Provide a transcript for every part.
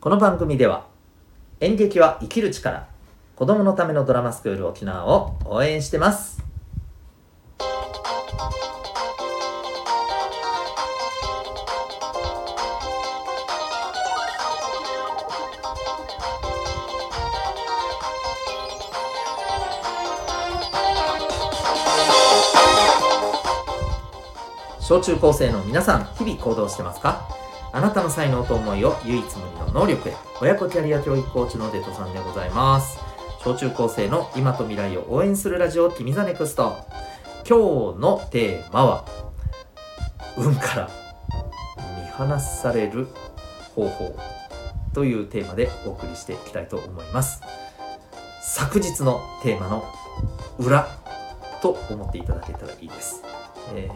この番組では演劇は生きる力子供のためのドラマスクール沖縄を応援してます。小中高生の皆さん日々行動してますか？あなたの才能と思いを唯一無二の能力へ。親子キャリア教育コーチのデトさんでございます。小中高生の今と未来を応援するラジオ君 the NEXT。今日のテーマは運から見放される方法というテーマでお送りしていきたいと思います。昨日のテーマの裏と思っていただけたらいいです、え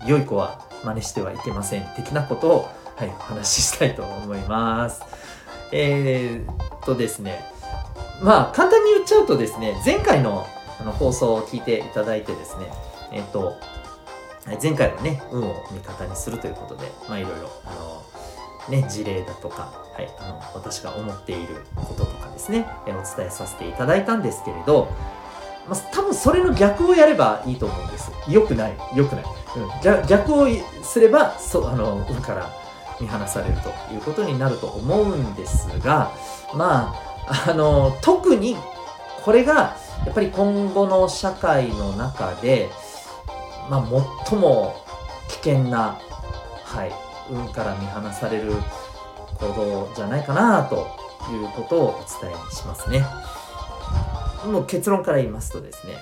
ー、良い子は真似してはいけません的なことをはい、お話ししたいと思います。えー、っとですね、まあ、簡単に言っちゃうとですね、前回のあの放送を聞いていただいてですね、えー、っと、前回はね、運を味方にするということで、まあ、いろいろ、あの、ね、事例だとか、はい、あの、私が思っていることとかですね、えお伝えさせていただいたんですけれど、まあ、多分それの逆をやればいいと思うんです。よくない、よくない。うん、逆をすれば、そうあの、運から見放されるということになると思うんですがまああの特にこれがやっぱり今後の社会の中で、まあ、最も危険な、はい、運から見放される行動じゃないかなということをお伝えしますね。もう結論から言いますとですね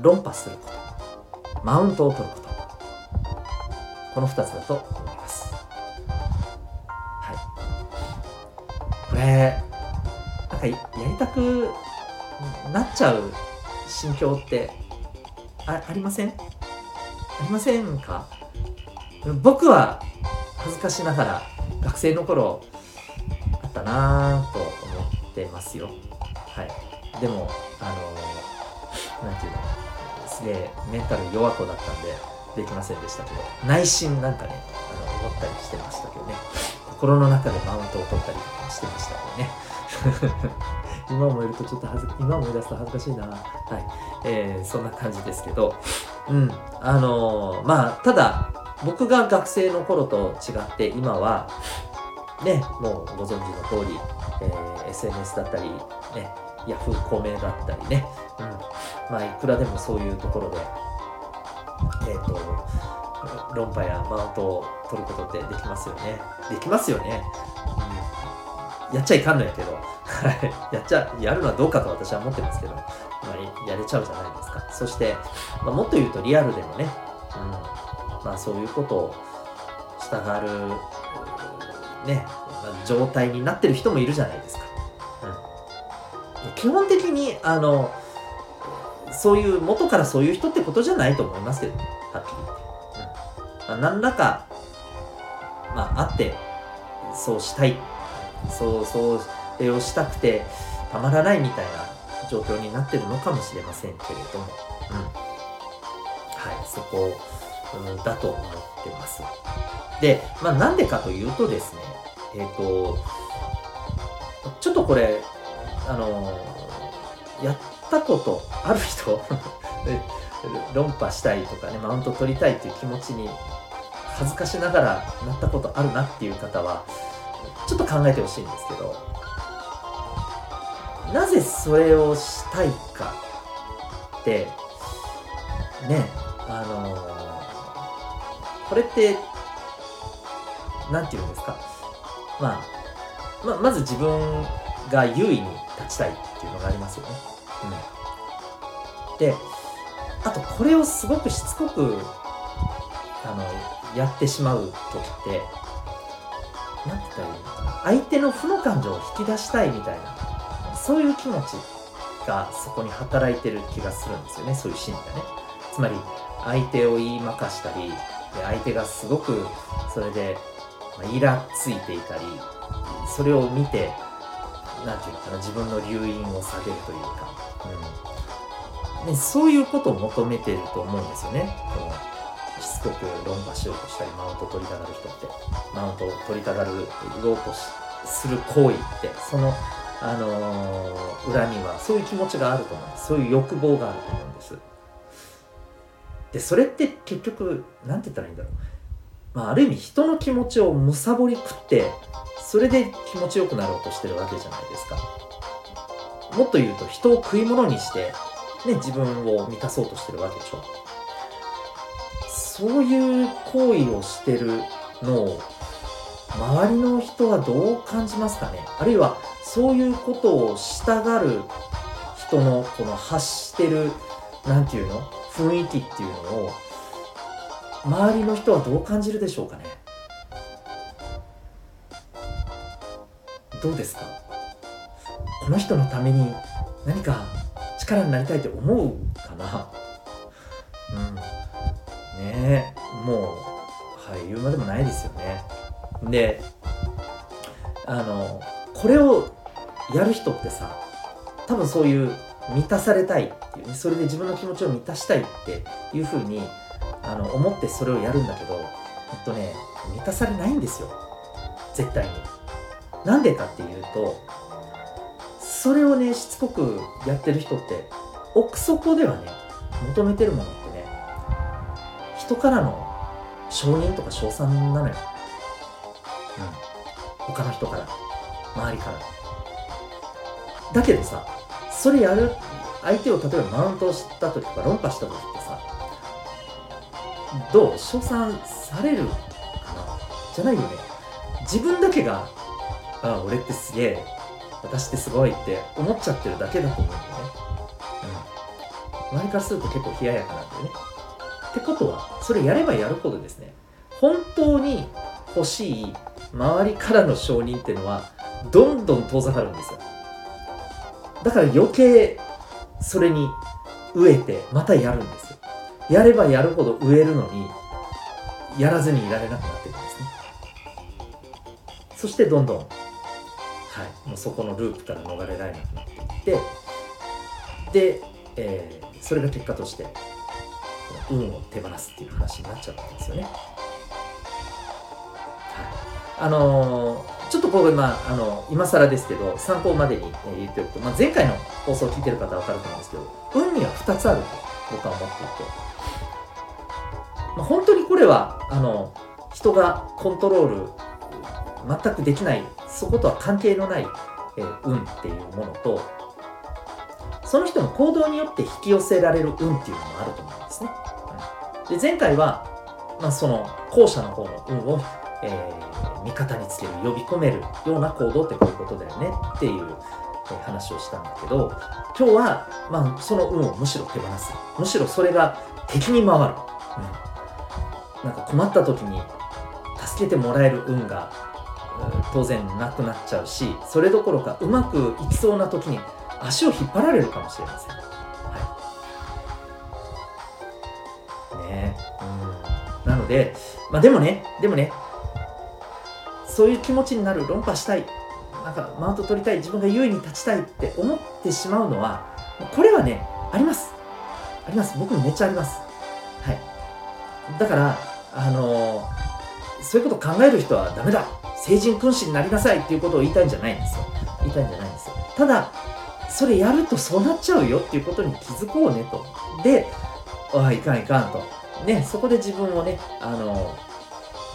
論破することマウントを取ることこの2つだと思います。これなんかやりたくなっちゃう心境ってあありません？ありませんか？僕は恥ずかしながら学生の頃あったなぁと思ってますよ。はい。でもあの何て言うの？すげえメンタル弱子だったんでできませんでしたけど内心なんかねあの思ったりしてましたけどね。心の中でマウントを取ったりとかしてましたよね。今思えるとちょっと恥ず今思い出すと恥ずかしいな。はい、えー、そんな感じですけど。うん。あのー、まあただ僕が学生の頃と違って今はねもうご存知の通り、えー、SNS だったりね Yahoo 公明だったりね、うん、まあいくらでもそういうところでえっ、ー、と論破やマウントを取ることってできますよね。できますよね。うん、やっちゃいかんのやけど、やっちゃ、やるのはどうかと私は思ってますけど、まあ、やれちゃうじゃないですか。そして、まあ、もっと言うとリアルでもね、うん、まあそういうことを従う、ね、ま、状態になってる人もいるじゃないですか。うん、基本的に、あの、そういう、元からそういう人ってことじゃないと思いますけど、はっきり言って。まあ、何らか、まあ、あって、そうしたい、そう、そう、れをしたくてたまらないみたいな状況になってるのかもしれませんけれども、うん。はい、そこ、うん、だと思ってます。で、まあ、なんでかというとですね、えっ、ー、と、ちょっとこれ、あのやったことある人？論破したいとかね、マウント取りたいっていう気持ちに恥ずかしながらなったことあるなっていう方は、ちょっと考えてほしいんですけど、なぜそれをしたいかって、ね、あのー、これって、なんて言うんですか？まあ、ままず自分が優位に立ちたいっていうのがありますよね。うん。で、あとこれをすごくしつこくあのやってしまう時って何て言ったらいいのかな。相手の負の感情を引き出したいみたいなそういう気持ちがそこに働いてる気がするんですよねそういう心理がね。つまり相手を言いまかしたりで相手がすごくそれで、まイラついていたりそれを見て何て言うのかな自分の留飲を下げるというか、うん、ね、そういうことを求めてると思うんですよね。このしつこく論破しようとしたりマウント取りたがる人って。マウントを取りたがるろうとする行為って。その、あのー、裏にはそういう気持ちがあると思うんです。そういう欲望があると思うんです。でそれって結局何て言ったらいいんだろう。まあ、ある意味人の気持ちをむさぼり食ってそれで気持ちよくなろうとしてるわけじゃないですか。もっと言うと人を食い物にして、ね、自分を満たそうとしてるわけでしょ。そういう行為をしてるのを周りの人はどう感じますかね。あるいはそういうことをしたがる人のこの発してる何て言うの？雰囲気っていうのを周りの人はどう感じるでしょうかね。どうですか？この人のために何か力になりたいって思うかな。うん。ねえ。もうはい言うまでもないですよね。であのこれをやる人ってさ多分そういう満たされたいっていうねそれで自分の気持ちを満たしたいっていうふうにあの思ってそれをやるんだけどえっとね満たされないんですよ。絶対に。なんでかっていうとそれをねしつこくやってる人って奥底ではね求めてるものってね人からの承認とか称賛なのよ、うん、他の人から周りから。だけどさそれやる相手を例えばマウントした時とか論破した時ってさどう？称賛されるかな？じゃないよね。自分だけがああ俺ってすげえ私ってすごいって思っちゃってるだけだと思うんだよね。うん。周りからすると結構冷ややかなんだよね。ってことはそれやればやるほどですね。本当に欲しい周りからの承認っていうのはどんどん遠ざかるんですよ。だから余計それに飢えてまたやるんですよ。やればやるほど植えるのにやらずにいられなくなってるんですね。そしてどんどん、もうそこのループから逃れられなくなっていってで、えー、それが結果として運を手放すっていう話になっちゃうんですよね。はい、あのー、ちょっとこれ、まあ、あの今更ですけど参考までに言っておくと、まあ、前回の放送を聞いてる方は分かると思うんですけど運には2つあると僕は思っていて。まあ、本当にこれはあの人がコントロール全くできないそことは関係のない、えー、運っていうものとその人の行動によって引き寄せられる運っていうのもあると思うんですね。で前回は、まあ、その後者の方の運を、えー、味方につける呼び込めるような行動ってこういうことだよねっていう話をしたんだけど今日は、まあ、その運をむしろ手放す。むしろそれが敵に回る、うん。なんか困った時に助けてもらえる運が当然なくなっちゃうしそれどころかうまくいきそうな時に足を引っ張られるかもしれません。はい、ね。うん。なので、まあ、でもねでもねそういう気持ちになる論破したい。なんかマウント取りたい。自分が優位に立ちたいって思ってしまうのはこれはねあります。あります。僕もめっちゃあります。はい。だからあのそういうこと考える人はダメだ。成人君子になりなさいっていうことを言いたいんじゃないんですよ。言いたいんじゃないんですよ。ただそれやるとそうなっちゃうよっていうことに気づこうねと。でああいかんいかんと。ねそこで自分をねあの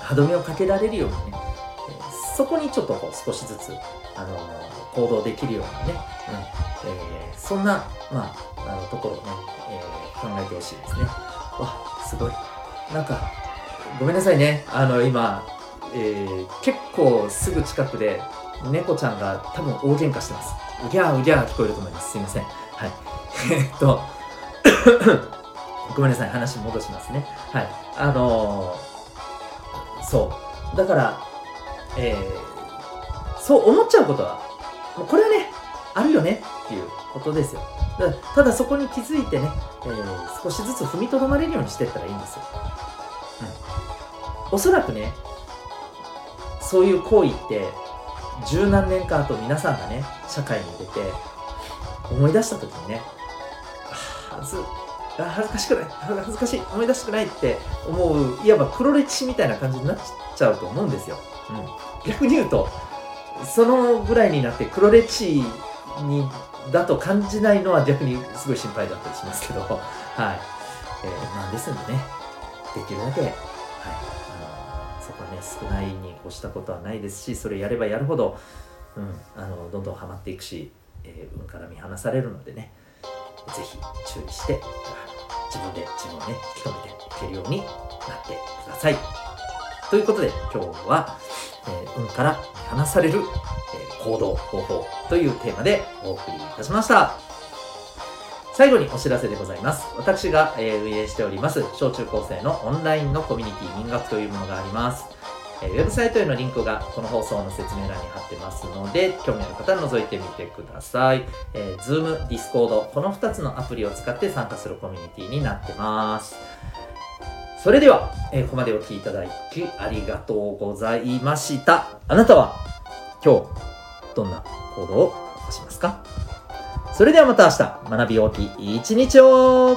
歯止めをかけられるようにね。そこにちょっとこう少しずつあの行動できるようなね、うん。えー、そんな、まあ、あのところをね、えー、考えてほしいですね。わすごい。なんかごめんなさいね。あの、今、えー、結構すぐ近くで猫ちゃんが多分大喧嘩してます。うぎゃーうぎゃー聞こえると思います。すいません。はい。えっと、ごめんなさい。話戻しますね。はい。あのー、そう。だから、えー、そう思っちゃうことは、もうこれはね、あるよねっていうことですよ。だただそこに気づいてね、えー、少しずつ踏みとどまれるようにしていったらいいんですよ。うんおそらくねそういう行為って十何年か後皆さんがね社会に出て思い出した時にねはず恥ずかしくない恥ずかしい思い出したくないって思ういわば黒歴史みたいな感じになっちゃうと思うんですよ、うん、逆に言うとそのぐらいになって黒歴史にだと感じないのは逆にすごい心配だったりしますけどはい、えー、まあですんでねできるだけはい。そこはね少ないに越したことはないですしそれやればやるほど、うん、あのどんどんハマっていくし、えー、運から見放されるのでねぜひ注意して自分で自分をね引き止めていけるようになってください。ということで今日は、えー、運から見放される、えー、行動方法というテーマでお送りいたしました。最後にお知らせでございます。私が、え、運営しております小中高生のオンラインのコミュニティ民学というものがあります。えウェブサイトへのリンクがこの放送の説明欄に貼ってますので、興味ある方は覗いてみてください。えー、Zoom、Discord、この2つのアプリを使って参加するコミュニティになってます。それでは、えー、ここまでお聴きいただきありがとうございました。あなたは今日どんな行動を起こしますか？それではまた明日、学び大きい一日を。